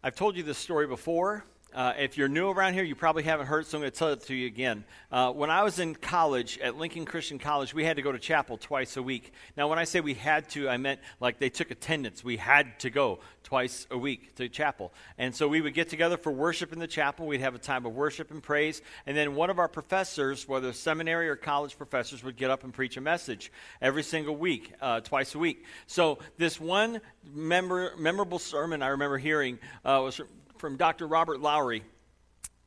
I've told you this story before. Uh, if you're new around here, you probably haven't heard, so I'm going to tell it to you again. Uh, when I was in college at Lincoln Christian College, we had to go to chapel twice a week. Now, when I say we had to, I meant like they took attendance. We had to go twice a week to chapel. And so we would get together for worship in the chapel. We'd have a time of worship and praise. And then one of our professors, whether seminary or college professors, would get up and preach a message every single week, uh, twice a week. So this one member, memorable sermon I remember hearing uh, was from Dr. Robert Lowry.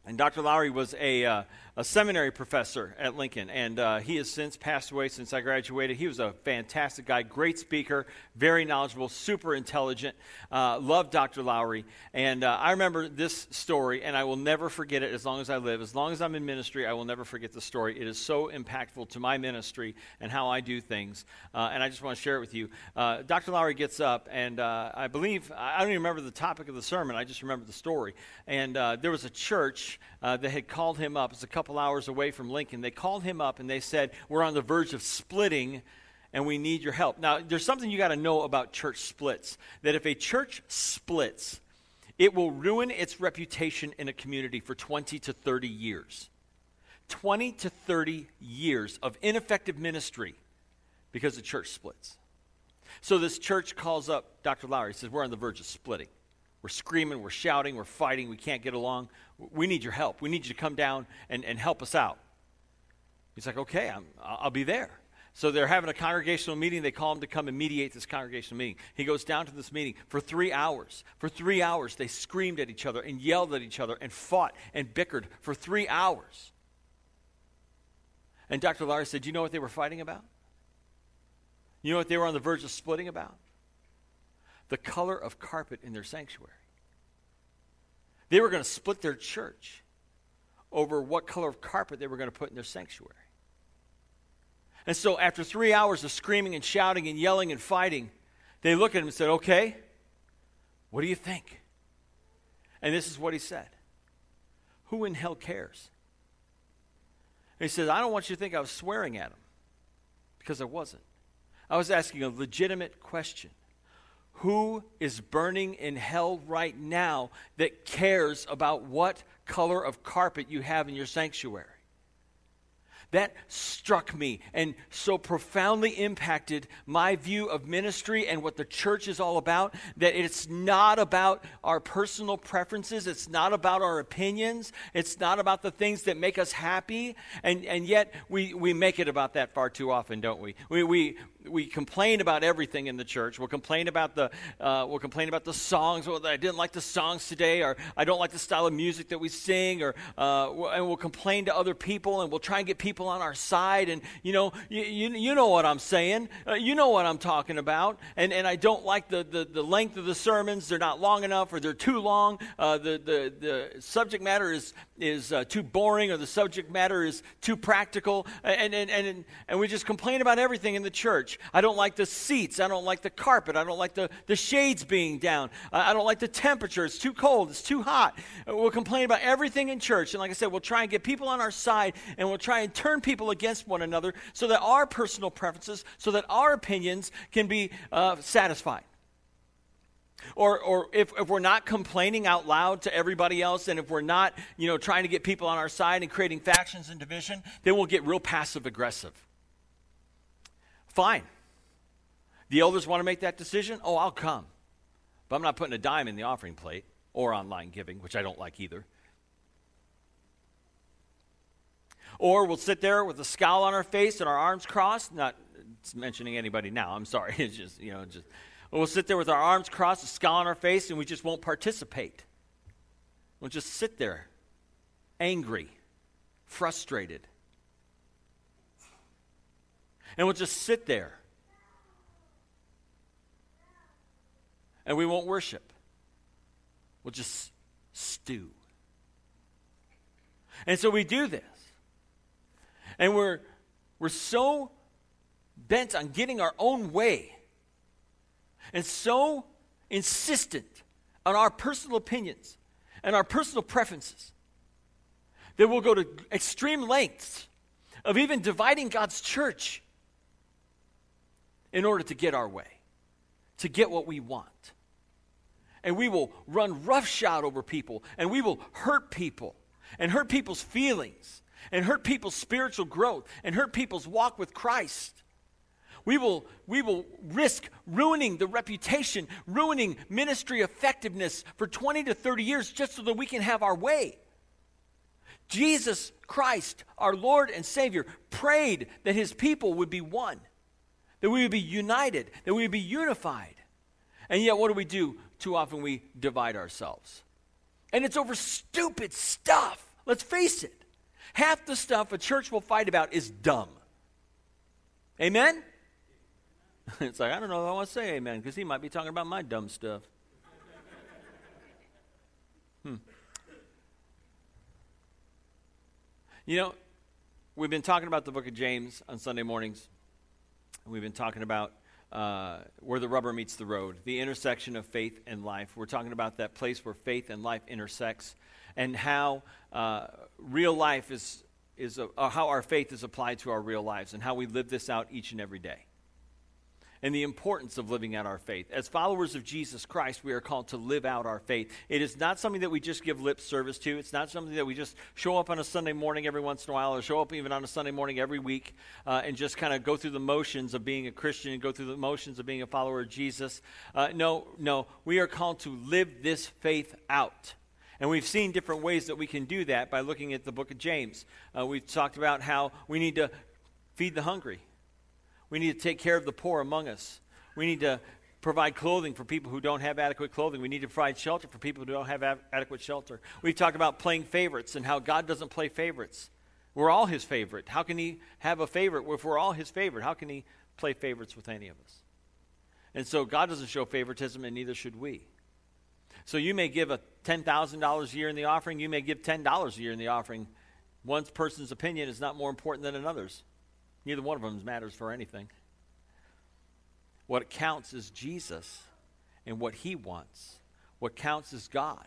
And Dr. Lowry was a, uh, a seminary professor at Lincoln, and uh, he has since passed away since I graduated. He was a fantastic guy, great speaker, very knowledgeable, super intelligent. Uh, loved Dr. Lowry. And uh, I remember this story, and I will never forget it as long as I live. As long as I'm in ministry, I will never forget the story. It is so impactful to my ministry and how I do things. Uh, and I just want to share it with you. Uh, Dr. Lowry gets up, and I believe, I don't even remember the topic of the sermon, I just remember the story. And there was a church uh, that had called him up. It's a couple hours away from Lincoln. They called him up and they said, We're on the verge of splitting and we need your help. Now, there's something you got to know about church splits that if a church splits, it will ruin its reputation in a community for 20 to 30 years. 20 to 30 years of ineffective ministry because the church splits. So this church calls up Dr. Lowry, says, We're on the verge of splitting. We're screaming, we're shouting, we're fighting, we can't get along. We need your help. We need you to come down and, and help us out. He's like, okay, I'm, I'll be there. So they're having a congregational meeting. They call him to come and mediate this congregational meeting. He goes down to this meeting for three hours. For three hours, they screamed at each other and yelled at each other and fought and bickered for three hours. And Dr. Lowry said, you know what they were fighting about? You know what they were on the verge of splitting about? the color of carpet in their sanctuary. They were going to split their church over what color of carpet they were going to put in their sanctuary. And so, after three hours of screaming and shouting and yelling and fighting, they looked at him and said, Okay, what do you think? And this is what he said Who in hell cares? And he says, I don't want you to think I was swearing at him because I wasn't. I was asking a legitimate question who is burning in hell right now that cares about what color of carpet you have in your sanctuary? that struck me and so profoundly impacted my view of ministry and what the church is all about that it's not about our personal preferences, it's not about our opinions, it's not about the things that make us happy, and, and yet we, we make it about that far too often, don't we? We, we, we complain about everything in the church. We'll complain about the uh, we'll complain about the songs. Well, I didn't like the songs today, or I don't like the style of music that we sing, or uh, and we'll complain to other people, and we'll try and get people on our side. And you know, you, you, you know what I'm saying. Uh, you know what I'm talking about. And and I don't like the, the, the length of the sermons. They're not long enough, or they're too long. Uh, the the the subject matter is is uh, too boring, or the subject matter is too practical, and and and and we just complain about everything in the church church. I don't like the seats. I don't like the carpet. I don't like the, the shades being down. I, I don't like the temperature. It's too cold. It's too hot. We'll complain about everything in church. And like I said, we'll try and get people on our side and we'll try and turn people against one another so that our personal preferences, so that our opinions can be uh, satisfied. Or, or if, if we're not complaining out loud to everybody else and if we're not you know trying to get people on our side and creating factions and division then we'll get real passive aggressive Fine. The elders want to make that decision? Oh, I'll come. But I'm not putting a dime in the offering plate or online giving, which I don't like either. Or we'll sit there with a scowl on our face and our arms crossed, not mentioning anybody now, I'm sorry. It's just, you know, just we'll sit there with our arms crossed, a scowl on our face, and we just won't participate. We'll just sit there, angry, frustrated and we'll just sit there. And we won't worship. We'll just stew. And so we do this. And we're, we're so bent on getting our own way and so insistent on our personal opinions and our personal preferences that we'll go to extreme lengths of even dividing God's church in order to get our way, to get what we want. and we will run roughshod over people and we will hurt people and hurt people's feelings and hurt people's spiritual growth and hurt people's walk with Christ. We will, we will risk ruining the reputation, ruining ministry effectiveness for 20 to 30 years just so that we can have our way. Jesus Christ, our Lord and Savior, prayed that his people would be one, that we would be united, that we would be unified. And yet, what do we do? Too often we divide ourselves. And it's over stupid stuff. Let's face it. Half the stuff a church will fight about is dumb. Amen? It's like, I don't know if I want to say amen because he might be talking about my dumb stuff. Hmm. You know, we've been talking about the book of James on Sunday mornings. We've been talking about uh, where the rubber meets the road, the intersection of faith and life. We're talking about that place where faith and life intersects and how uh, real life is, is a, how our faith is applied to our real lives and how we live this out each and every day and the importance of living out our faith. As followers of Jesus Christ, we are called to live out our faith. It is not something that we just give lip service to. It's not something that we just show up on a Sunday morning every once in a while or show up even on a Sunday morning every week uh, and just kind of go through the motions of being a Christian and go through the motions of being a follower of Jesus. Uh, no, no. We are called to live this faith out. And we've seen different ways that we can do that by looking at the book of James. Uh, we've talked about how we need to feed the hungry. We need to take care of the poor among us. We need to provide clothing for people who don't have adequate clothing. We need to provide shelter for people who don't have adequate shelter. We've talked about playing favorites and how God doesn't play favorites. We're all his favorite. How can he have a favorite if we're all his favorite? How can he play favorites with any of us? And so God doesn't show favoritism, and neither should we. So you may give a $10,000 a year in the offering, you may give $10 a year in the offering. One person's opinion is not more important than another's. Neither one of them matters for anything. What counts is Jesus and what he wants. What counts is God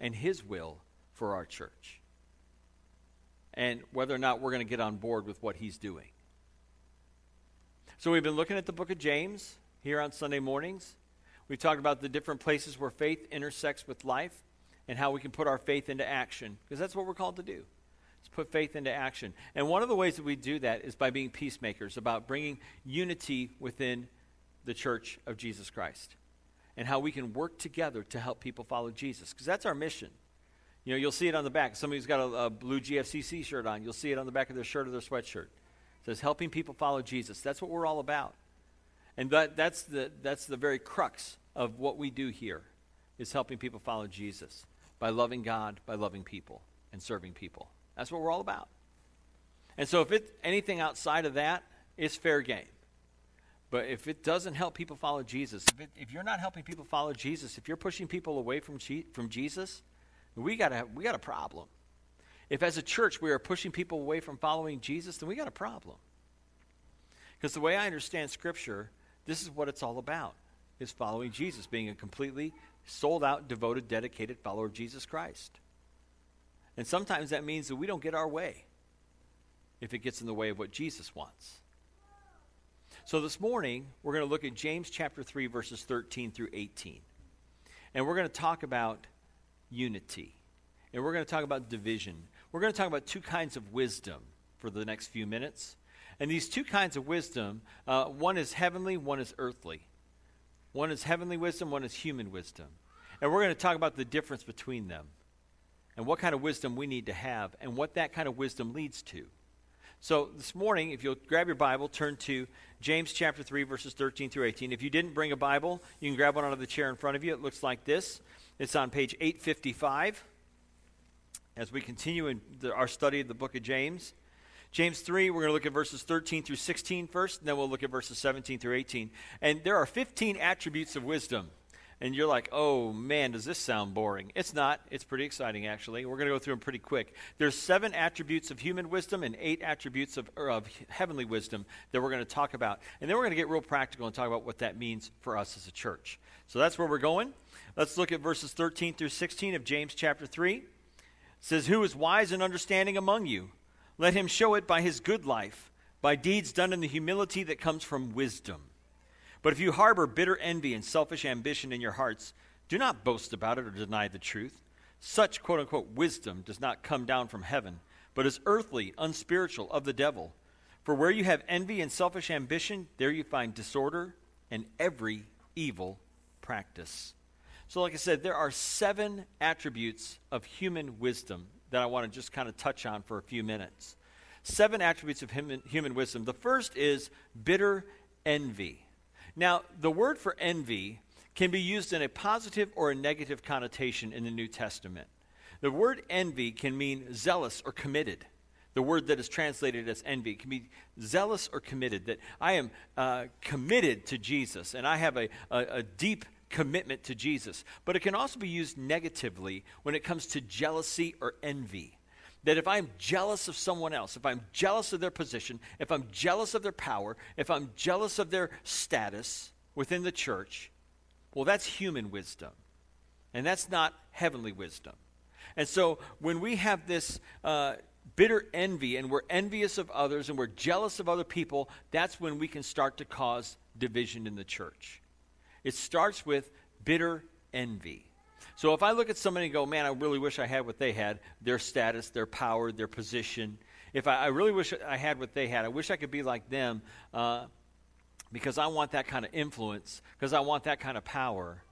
and his will for our church. And whether or not we're going to get on board with what he's doing. So we've been looking at the book of James here on Sunday mornings. We've talked about the different places where faith intersects with life and how we can put our faith into action because that's what we're called to do put faith into action. And one of the ways that we do that is by being peacemakers, about bringing unity within the church of Jesus Christ and how we can work together to help people follow Jesus because that's our mission. You know, you'll see it on the back. Somebody's got a, a, blue GFCC shirt on. You'll see it on the back of their shirt or their sweatshirt. It says helping people follow Jesus. That's what we're all about. And that, that's, the, that's the very crux of what we do here is helping people follow Jesus by loving God, by loving people, and serving people. That's what we're all about. And so if it's anything outside of that, it's fair game. But if it doesn't help people follow Jesus, if, it, if you're not helping people follow Jesus, if you're pushing people away from, from Jesus, we got we got a problem. If as a church we are pushing people away from following Jesus, then we got a problem. Because the way I understand Scripture, this is what it's all about, is following Jesus, being a completely sold out, devoted, dedicated follower of Jesus Christ. And sometimes that means that we don't get our way if it gets in the way of what Jesus wants. So this morning, we're going to look at James chapter 3, verses 13 through 18. And we're going to talk about unity. And we're going to talk about division. We're going to talk about two kinds of wisdom for the next few minutes. And these two kinds of wisdom uh, one is heavenly, one is earthly. One is heavenly wisdom, one is human wisdom. And we're going to talk about the difference between them and what kind of wisdom we need to have and what that kind of wisdom leads to. So this morning, if you'll grab your Bible, turn to James chapter 3, verses 13 through 18. If you didn't bring a Bible, you can grab one out of the chair in front of you. It looks like this. It's on page 855 as we continue in the, our study of the book of James. James 3, we're going to look at verses 13 through 16 first, and then we'll look at verses 17 through 18. And there are 15 attributes of wisdom and you're like, oh man, does this sound boring? It's not. It's pretty exciting, actually. We're going to go through them pretty quick. There's seven attributes of human wisdom and eight attributes of, er, of heavenly wisdom that we're going to talk about. And then we're going to get real practical and talk about what that means for us as a church. So that's where we're going. Let's look at verses 13 through 16 of James chapter 3. It says, Who is wise and understanding among you? Let him show it by his good life, by deeds done in the humility that comes from wisdom. But if you harbor bitter envy and selfish ambition in your hearts, Do not boast about it or deny the truth. Such quote unquote wisdom does not come down from heaven, but is earthly, unspiritual, of the devil. For where you have envy and selfish ambition, there you find disorder and every evil practice. So, like I said, there are seven attributes of human wisdom that I want to just kind of touch on for a few minutes. Seven attributes of human, human wisdom. The first is bitter envy. Now, the word for envy can be used in a positive or a negative connotation in the New Testament. The word envy can mean zealous or committed. The word that is translated as envy can be zealous or committed, that I am uh, committed to Jesus and I have a, a, a deep commitment to Jesus. But it can also be used negatively when it comes to jealousy or envy. That if I'm jealous of someone else, if I'm jealous of their position, if I'm jealous of their power, if I'm jealous of their status within the church, well, that's human wisdom. And that's not heavenly wisdom. And so when we have this uh, bitter envy and we're envious of others and we're jealous of other people, that's when we can start to cause division in the church. It starts with bitter envy. So if I look at somebody and go, man, I really wish I had what they had their status, their power, their position. If I, I really wish I had what they had, I wish I could be like them uh, because I want that kind of influence, because I want that kind of power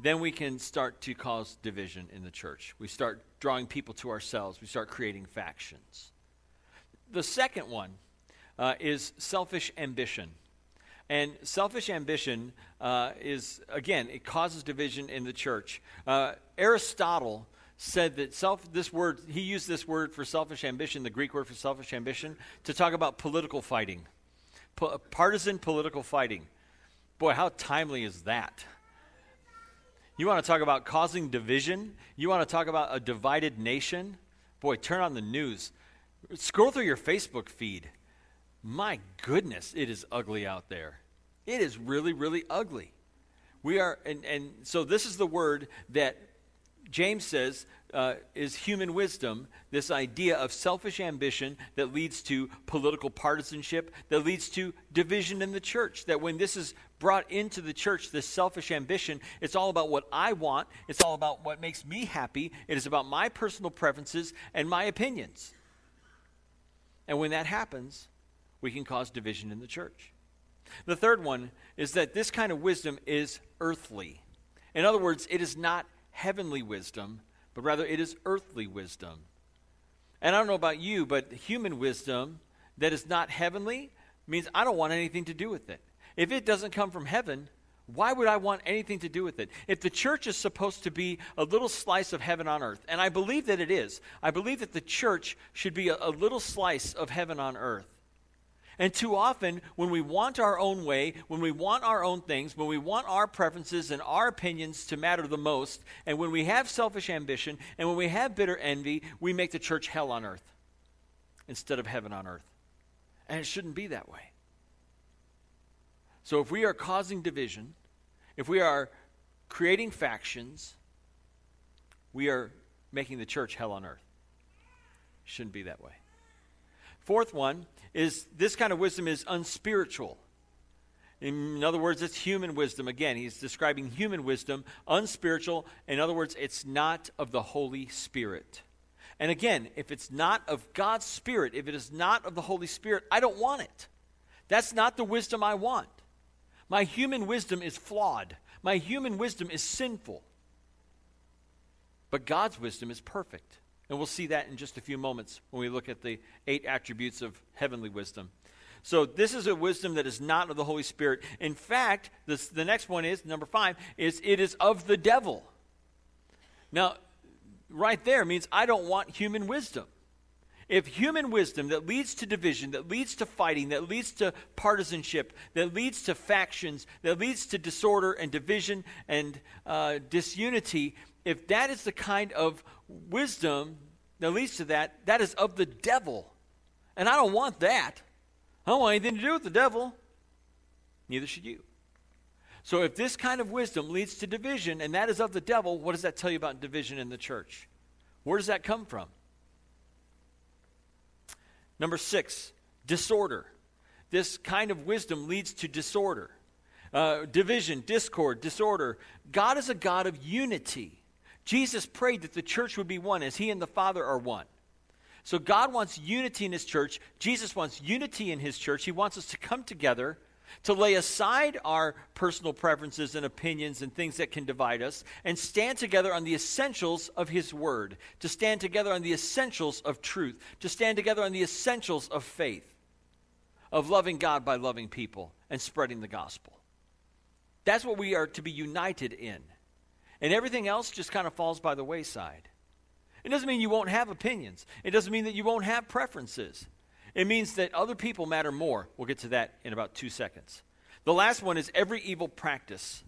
then we can start to cause division in the church. We start drawing people to ourselves, we start creating factions. The second one uh, is selfish ambition. And selfish ambition uh, is, again, it causes division in the church. Uh, Aristotle said that self, this word, he used this word for selfish ambition, the Greek word for selfish ambition, to talk about political fighting, partisan political fighting. Boy, how timely is that? You want to talk about causing division? You want to talk about a divided nation? Boy, turn on the news. Scroll through your Facebook feed. My goodness, it is ugly out there. It is really, really ugly. We are, and, and so this is the word that James says uh, is human wisdom, this idea of selfish ambition that leads to political partisanship, that leads to division in the church. That when this is brought into the church, this selfish ambition, it's all about what I want, it's all about what makes me happy, it is about my personal preferences and my opinions. And when that happens, we can cause division in the church. The third one is that this kind of wisdom is earthly. In other words, it is not heavenly wisdom, but rather it is earthly wisdom. And I don't know about you, but human wisdom that is not heavenly means I don't want anything to do with it. If it doesn't come from heaven, why would I want anything to do with it? If the church is supposed to be a little slice of heaven on earth, and I believe that it is, I believe that the church should be a, a little slice of heaven on earth. And too often, when we want our own way, when we want our own things, when we want our preferences and our opinions to matter the most, and when we have selfish ambition, and when we have bitter envy, we make the church hell on earth instead of heaven on earth. And it shouldn't be that way. So if we are causing division, if we are creating factions, we are making the church hell on earth. Shouldn't be that way. Fourth one is this kind of wisdom is unspiritual. In other words, it's human wisdom. Again, he's describing human wisdom, unspiritual. In other words, it's not of the Holy Spirit. And again, if it's not of God's Spirit, if it is not of the Holy Spirit, I don't want it. That's not the wisdom I want. My human wisdom is flawed, my human wisdom is sinful. But God's wisdom is perfect. And we'll see that in just a few moments when we look at the eight attributes of heavenly wisdom. So, this is a wisdom that is not of the Holy Spirit. In fact, this, the next one is, number five, is it is of the devil. Now, right there means I don't want human wisdom. If human wisdom that leads to division, that leads to fighting, that leads to partisanship, that leads to factions, that leads to disorder and division and uh, disunity, if that is the kind of wisdom that leads to that, that is of the devil. And I don't want that. I don't want anything to do with the devil. Neither should you. So if this kind of wisdom leads to division and that is of the devil, what does that tell you about division in the church? Where does that come from? Number six, disorder. This kind of wisdom leads to disorder. uh, division, discord, disorder. God is a God of unity. Jesus prayed that the church would be one as he and the Father are one. So God wants unity in his church. Jesus wants unity in his church. He wants us to come together to lay aside our personal preferences and opinions and things that can divide us and stand together on the essentials of his word, to stand together on the essentials of truth, to stand together on the essentials of faith, of loving God by loving people and spreading the gospel. That's what we are to be united in. And everything else just kind of falls by the wayside. It doesn't mean you won't have opinions, it doesn't mean that you won't have preferences. It means that other people matter more. We'll get to that in about two seconds. The last one is every evil practice.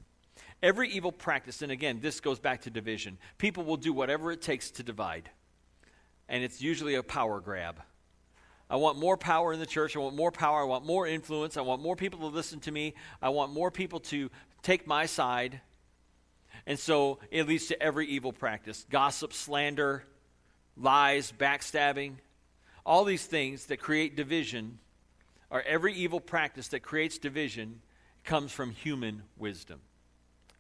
Every evil practice, and again, this goes back to division. People will do whatever it takes to divide, and it's usually a power grab. I want more power in the church. I want more power. I want more influence. I want more people to listen to me. I want more people to take my side. And so it leads to every evil practice gossip, slander, lies, backstabbing. All these things that create division, or every evil practice that creates division, comes from human wisdom.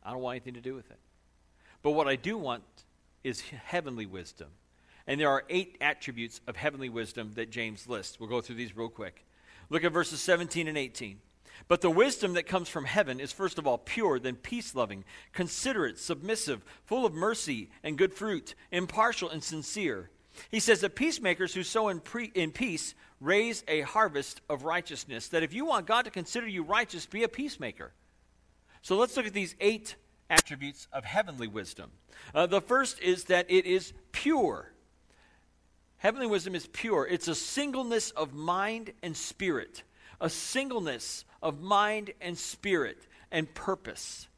I don't want anything to do with it. But what I do want is heavenly wisdom. And there are eight attributes of heavenly wisdom that James lists. We'll go through these real quick. Look at verses 17 and 18. But the wisdom that comes from heaven is first of all pure, then peace loving, considerate, submissive, full of mercy and good fruit, impartial and sincere. He says that peacemakers who sow in, pre- in peace raise a harvest of righteousness. That if you want God to consider you righteous, be a peacemaker. So let's look at these eight attributes of heavenly wisdom. Uh, the first is that it is pure. Heavenly wisdom is pure, it's a singleness of mind and spirit a singleness of mind and spirit and purpose.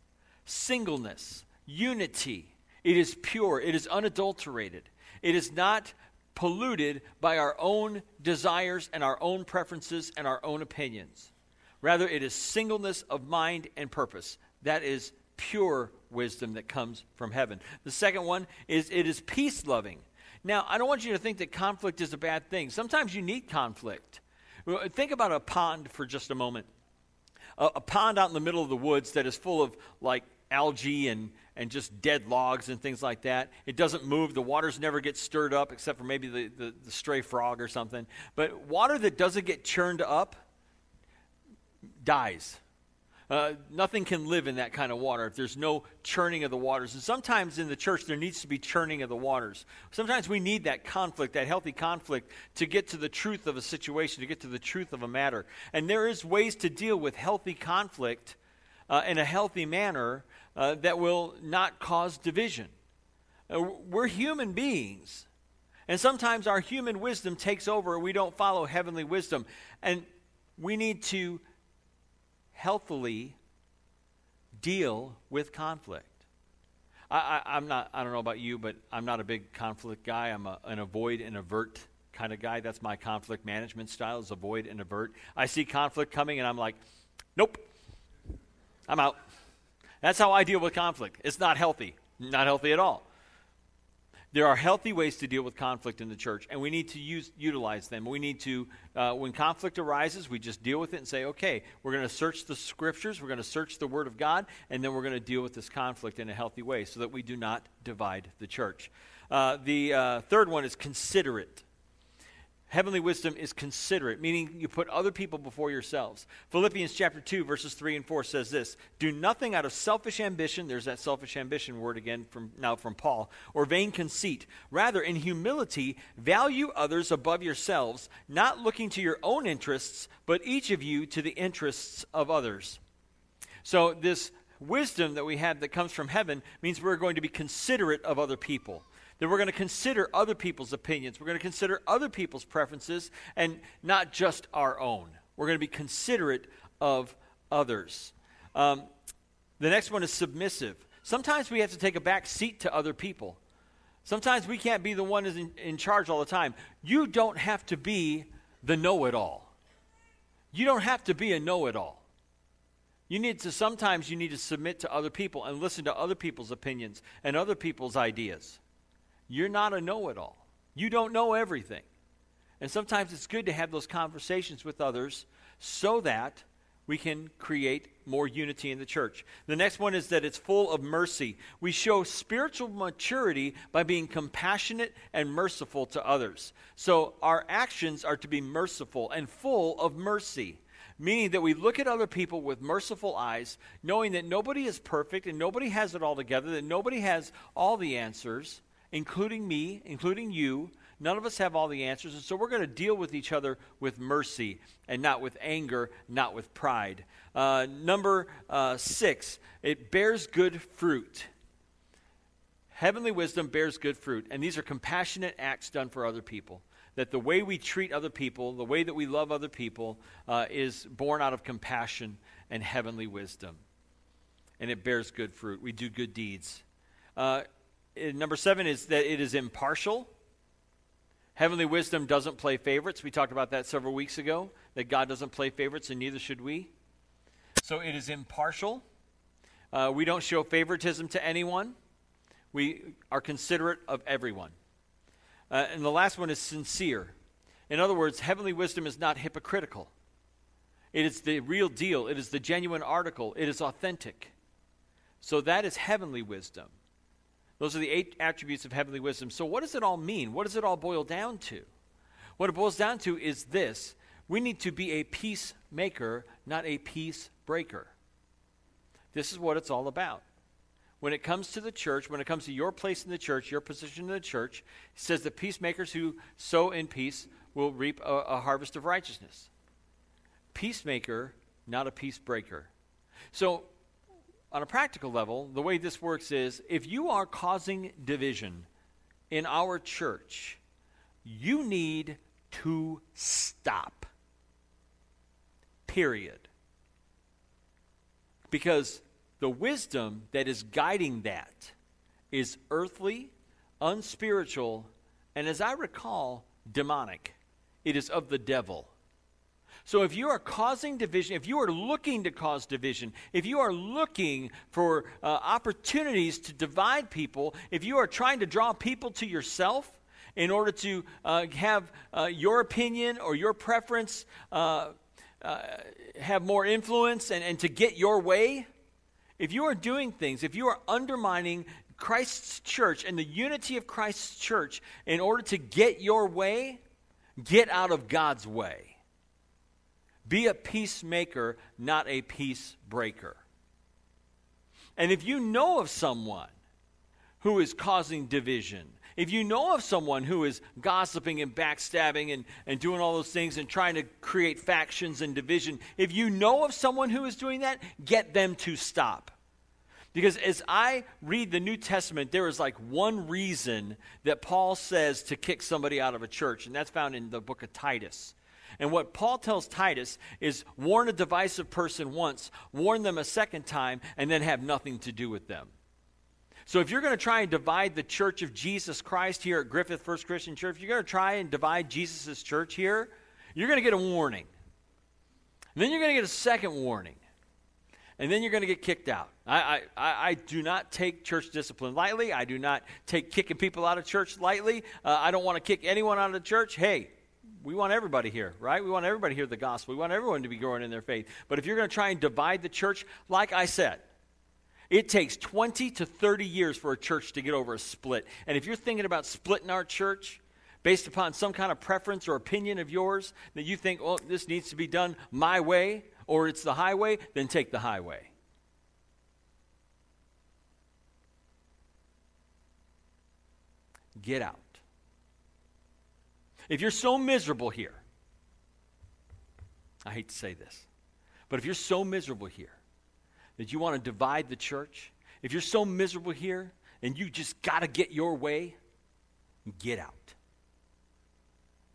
Singleness, unity. It is pure, it is unadulterated, it is not polluted by our own desires and our own preferences and our own opinions. Rather, it is singleness of mind and purpose. That is pure wisdom that comes from heaven. The second one is it is peace loving. Now, I don't want you to think that conflict is a bad thing. Sometimes you need conflict. Think about a pond for just a moment. A, a, pond out in the middle of the woods that is full of like algae and, and just dead logs and things like that. It doesn't move. The waters never get stirred up except for maybe the, the, the stray frog or something. But water that doesn't get churned up dies. Uh, nothing can live in that kind of water if there's no churning of the waters. And sometimes in the church, there needs to be churning of the waters. Sometimes we need that conflict, that healthy conflict, to get to the truth of a situation, to get to the truth of a matter. And there is ways to deal with healthy conflict uh, in a healthy manner uh, that will not cause division. Uh, we're human beings. And sometimes our human wisdom takes over, and we don't follow heavenly wisdom. And we need to healthily deal with conflict. I, am not, I don't know about you, but I'm not a big conflict guy. I'm a, an avoid and avert kind of guy. That's my conflict management style is avoid and avert. I see conflict coming and I'm like, nope, I'm out. That's how I deal with conflict. It's not healthy, not healthy at all. There are healthy ways to deal with conflict in the church, and we need to use, utilize them. We need to, uh, when conflict arises, we just deal with it and say, okay, we're going to search the scriptures, we're going to search the Word of God, and then we're going to deal with this conflict in a healthy way so that we do not divide the church. Uh, the uh, third one is considerate. Heavenly wisdom is considerate, meaning you put other people before yourselves. Philippians chapter 2, verses 3 and 4 says this Do nothing out of selfish ambition, there's that selfish ambition word again from now from Paul, or vain conceit. Rather, in humility, value others above yourselves, not looking to your own interests, but each of you to the interests of others. So, this wisdom that we have that comes from heaven means we're going to be considerate of other people that we're going to consider other people's opinions. We're going to consider other people's preferences and not just our own. We're going to be considerate of others. Um, the next one is submissive. Sometimes we have to take a back seat to other people. Sometimes we can't be the one who's in, in charge all the time. You don't have to be the know it all. You don't have to be a know it all. You need to sometimes you need to submit to other people and listen to other people's opinions and other people's ideas. You're not a know it all. You don't know everything. And sometimes it's good to have those conversations with others so that we can create more unity in the church. The next one is that it's full of mercy. We show spiritual maturity by being compassionate and merciful to others. So our actions are to be merciful and full of mercy, meaning that we look at other people with merciful eyes, knowing that nobody is perfect and nobody has it all together, that nobody has all the answers, including me, including you. None of us have all the answers, and so we're going to deal with each other with mercy and not with anger, not with pride. Uh, number uh, six, it bears good fruit. Heavenly wisdom bears good fruit, and these are compassionate acts done for other people. That the way we treat other people, the way that we love other people, uh, is born out of compassion and heavenly wisdom. And it bears good fruit. We do good deeds. Uh, number seven is that it is impartial. Heavenly wisdom doesn't play favorites. We talked about that several weeks ago, that God doesn't play favorites, and neither should we. So it is impartial. Uh, we don't show favoritism to anyone, we are considerate of everyone. Uh, and the last one is sincere. In other words, heavenly wisdom is not hypocritical. It is the real deal. It is the genuine article. It is authentic. So that is heavenly wisdom. Those are the eight attributes of heavenly wisdom. So, what does it all mean? What does it all boil down to? What it boils down to is this we need to be a peacemaker, not a peace breaker. This is what it's all about. When it comes to the church, when it comes to your place in the church, your position in the church, it says the peacemakers who sow in peace will reap a, a harvest of righteousness. Peacemaker, not a peace breaker. So, on a practical level, the way this works is if you are causing division in our church, you need to stop. Period. Because the wisdom that is guiding that is earthly, unspiritual, and as I recall, demonic. It is of the devil. So if you are causing division, if you are looking to cause division, if you are looking for uh, opportunities to divide people, if you are trying to draw people to yourself in order to uh, have uh, your opinion or your preference uh, uh, have more influence and, and to get your way, if you are doing things, if you are undermining Christ's church and the unity of Christ's church in order to get your way, get out of God's way. Be a peacemaker, not a peace breaker. And if you know of someone who is causing division, if you know of someone who is gossiping and backstabbing and, and doing all those things and trying to create factions and division, if you know of someone who is doing that, get them to stop. Because as I read the New Testament, there is like one reason that Paul says to kick somebody out of a church, and that's found in the book of Titus. And what Paul tells Titus is warn a divisive person once, warn them a second time, and then have nothing to do with them. So if you're going to try and divide the church of Jesus Christ here at Griffith First Christian Church, if you're going to try and divide Jesus' church here, you're going to get a warning. And then you're going to get a second warning. And then you're going to get kicked out. I, I, I do not take church discipline lightly. I do not take kicking people out of church lightly. Uh, I don't want to kick anyone out of the church. Hey, we want everybody here, right? We want everybody to hear the gospel. We want everyone to be growing in their faith. But if you're going to try and divide the church, like I said, it takes 20 to 30 years for a church to get over a split. And if you're thinking about splitting our church based upon some kind of preference or opinion of yours that you think, oh, this needs to be done my way or it's the highway, then take the highway. Get out. If you're so miserable here, I hate to say this, but if you're so miserable here that you want to divide the church, if you're so miserable here and you just got to get your way, get out.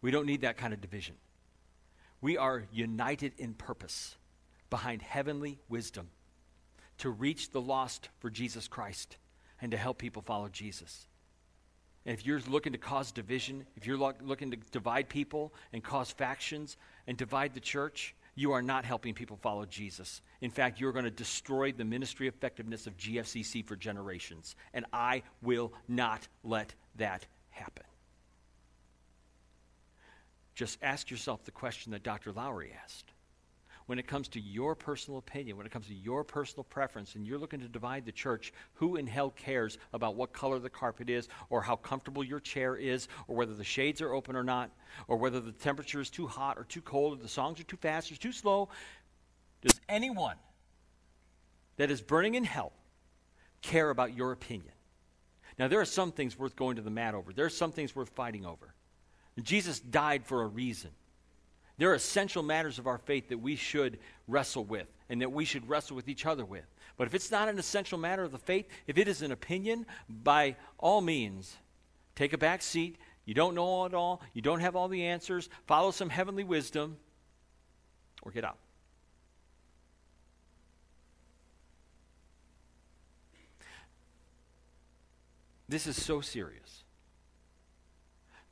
We don't need that kind of division. We are united in purpose behind heavenly wisdom to reach the lost for Jesus Christ and to help people follow Jesus. And if you're looking to cause division, if you're looking to divide people and cause factions and divide the church, you are not helping people follow Jesus. In fact, you're going to destroy the ministry effectiveness of GFCC for generations. And I will not let that happen. Just ask yourself the question that Dr. Lowry asked when it comes to your personal opinion, when it comes to your personal preference, and you're looking to divide the church, who in hell cares about what color the carpet is, or how comfortable your chair is, or whether the shades are open or not, or whether the temperature is too hot or too cold, or the songs are too fast or too slow? Does anyone that is burning in hell care about your opinion? Now, there are some things worth going to the mat over, there are some things worth fighting over. Jesus died for a reason. There are essential matters of our faith that we should wrestle with and that we should wrestle with each other with. But if it's not an essential matter of the faith, if it is an opinion, by all means, take a back seat. You don't know it all, you don't have all the answers, follow some heavenly wisdom, or get out. This is so serious.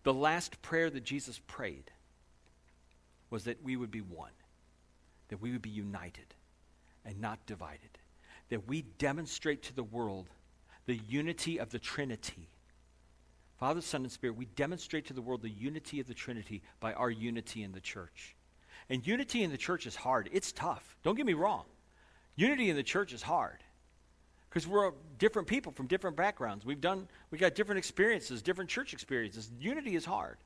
The last prayer that Jesus prayed was that we would be one, that we would be united and not divided, that we demonstrate to the world the unity of the Trinity. Father, Son, and Spirit, we demonstrate to the world the unity of the Trinity by our unity in the church. And unity in the church is hard. It's tough. Don't get me wrong. Unity in the church is hard because we're different people from different backgrounds. We've done, we got different experiences, different church experiences. Unity is hard.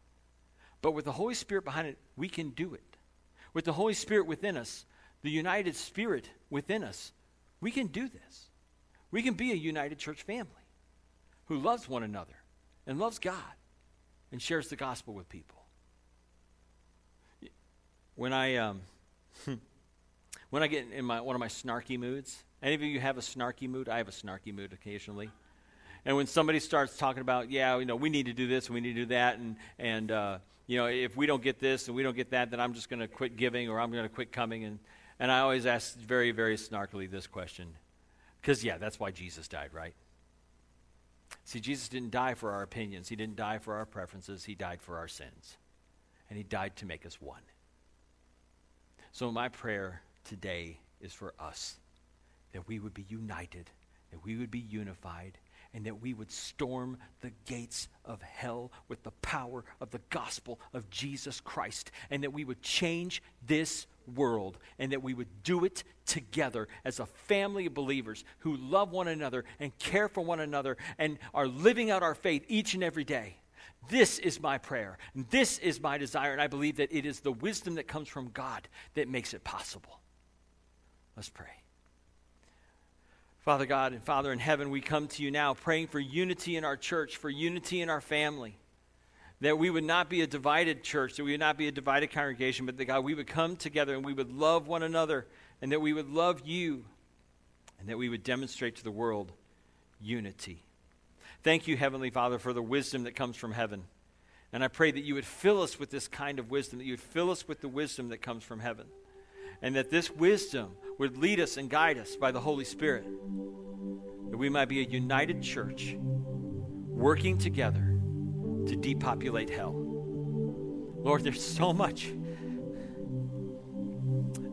But with the Holy Spirit behind it, we can do it. With the Holy Spirit within us, the united spirit within us, we can do this. We can be a united church family who loves one another and loves God and shares the gospel with people. When I um, when I get in my one of my snarky moods, any of you have a snarky mood? I have a snarky mood occasionally. And when somebody starts talking about, yeah, you know, we need to do this and we need to do that, and and uh, you know, if we don't get this and we don't get that, then I'm just going to quit giving or I'm going to quit coming. And, and I always ask very, very snarkily this question. Because, yeah, that's why Jesus died, right? See, Jesus didn't die for our opinions, He didn't die for our preferences, He died for our sins. And He died to make us one. So, my prayer today is for us that we would be united, that we would be unified, and that we would storm the gates of hell with the power of the gospel of Jesus Christ, and that we would change this world, and that we would do it together as a family of believers who love one another and care for one another and are living out our faith each and every day. This is my prayer. This is my desire. And I believe that it is the wisdom that comes from God that makes it possible. Let's pray. Father God and Father in heaven, we come to you now praying for unity in our church, for unity in our family. That we would not be a divided church, that we would not be a divided congregation, but that God, we would come together and we would love one another, and that we would love you, and that we would demonstrate to the world unity. Thank you, Heavenly Father, for the wisdom that comes from heaven. And I pray that you would fill us with this kind of wisdom, that you would fill us with the wisdom that comes from heaven and that this wisdom would lead us and guide us by the Holy Spirit. That we might be a united church working together to depopulate hell. Lord, there's so much.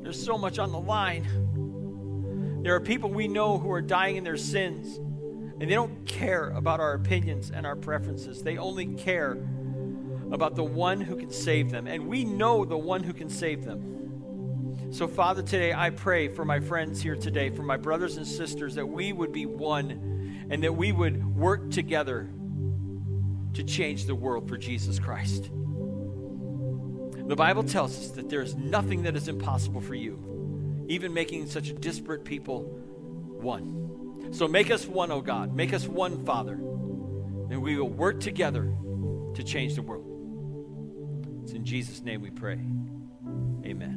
There's so much on the line. There are people we know who are dying in their sins, and they don't care about our opinions and our preferences. They only care about the one who can save them. And we know the one who can save them. So, Father, today I pray for my friends here today, for my brothers and sisters, that we would be one and that we would work together to change the world for Jesus Christ. The Bible tells us that there is nothing that is impossible for you, even making such disparate people one. So make us one, O oh God. Make us one, Father. And we will work together to change the world. It's in Jesus' name we pray. Amen.